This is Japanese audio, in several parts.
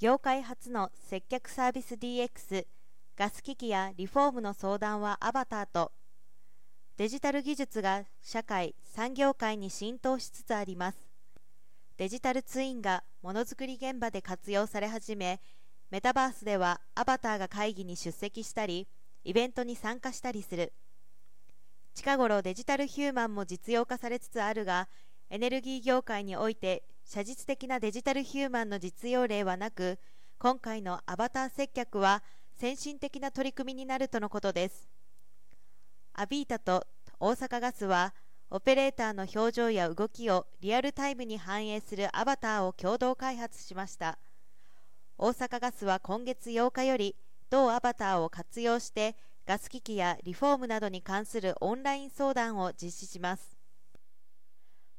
業界初の接客サービス DX ガス機器やリフォームの相談はアバターとデジタル技術が社会産業界に浸透しつつあります。デジタルツインがものづくり現場で活用され始めメタバースではアバターが会議に出席したりイベントに参加したりする。近頃デジタルヒューマンも実用化されつつあるがエネルギー業界において写実的なデジタルヒューマンの実用例はなく今回のアバター接客は先進的な取り組みになるとのことです。アビータと大阪ガスはオペレーターの表情や動きをリアルタイムに反映するアバターを共同開発しました。大阪ガスは今月8日より同アバターを活用してガス機器やリフォームなどに関するオンライン相談を実施します。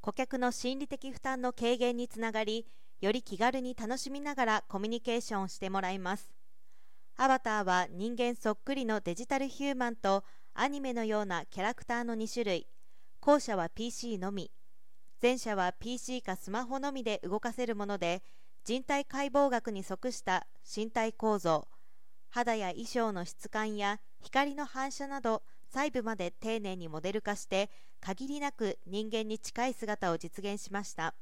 顧客の心理的負担の軽減につながりより気軽に楽しみながらコミュニケーションをしてもらいます。アバターは人間そっくりのデジタルヒューマンとアニメのようなキャラクターの2種類。後者は PC のみ。前者は PC かスマホのみで動かせるもので人体解剖学に即した身体構造。肌や衣装の質感や光の反射など細部まで丁寧にモデル化して限りなく人間に近い姿を実現しました。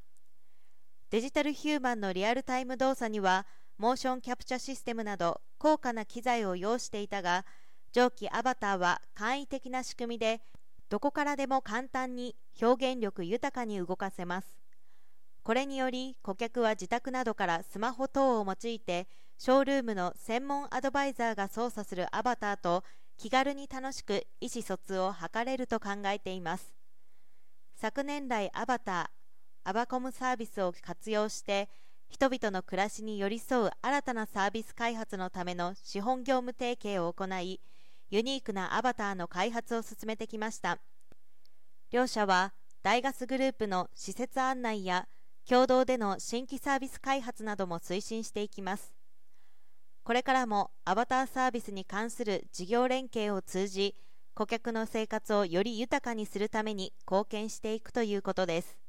デジタルヒューマンのリアルタイム動作にはモーションキャプチャシステムなど高価な機材を要していたが上記アバターは簡易的な仕組みでどこからでも簡単に表現力豊かに動かせます。これにより顧客は自宅などからスマホ等を用いてショールームの専門アドバイザーが操作するアバターと気軽に楽しく意思疎通を図れると考えています。昨年来アバターアバコムサービスを活用して人々の暮らしに寄り添う新たなサービス開発のための資本業務提携を行いユニークなアバターの開発を進めてきました。両社は大ガスグループの施設案内や共同での新規サービス開発なども推進していきます。これからもアバターサービスに関する事業連携を通じ顧客の生活をより豊かにするために貢献していくということです。